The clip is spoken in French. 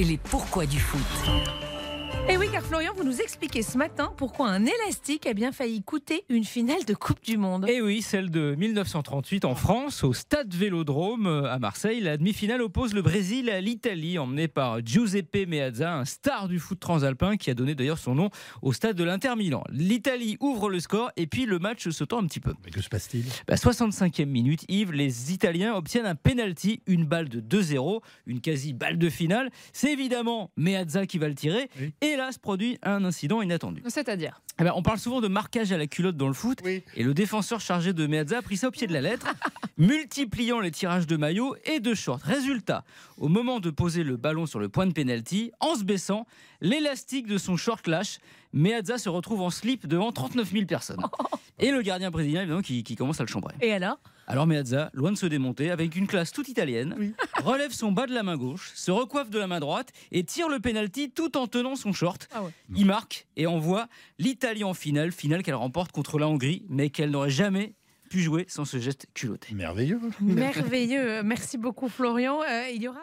et les pourquoi du foot. Et oui, car Florian, vous nous expliquez ce matin pourquoi un élastique a bien failli coûter une finale de Coupe du Monde. Et oui, celle de 1938 en France, au stade Vélodrome à Marseille. La demi-finale oppose le Brésil à l'Italie, emmené par Giuseppe Meazza, un star du foot transalpin qui a donné d'ailleurs son nom au stade de l'Inter Milan. L'Italie ouvre le score et puis le match se tend un petit peu. Mais que se passe-t-il? Bah, 65e minute, Yves, les Italiens obtiennent un penalty, une balle de 2-0, une quasi balle de finale. C'est évidemment Meazza qui va le tirer. Oui. Et là se produit un incident inattendu. C'est-à-dire Eh ben, on parle souvent de marquage à la culotte dans le foot. Oui. Et le défenseur chargé de Meazza a pris ça au pied de la lettre, multipliant les tirages de maillot et de short. Résultat, au moment de poser le ballon sur le point de pénalty, en se baissant, l'élastique de son short lâche. Meazza se retrouve en slip devant 39 000 personnes. Et le gardien brésilien, évidemment, qui, qui commence à le chambrer. Et alors? Alors Meazza, loin de se démonter, avec une classe toute italienne, relève son bas de la main gauche, se recoiffe de la main droite et tire le penalty tout en tenant son short. Ah ouais. Il marque et envoie l'Italie en finale, finale qu'elle remporte contre la Hongrie, mais qu'elle n'aurait jamais pu jouer sans ce geste culotté. Merveilleux. Merveilleux. Merci beaucoup, Florian. Euh, il y aura.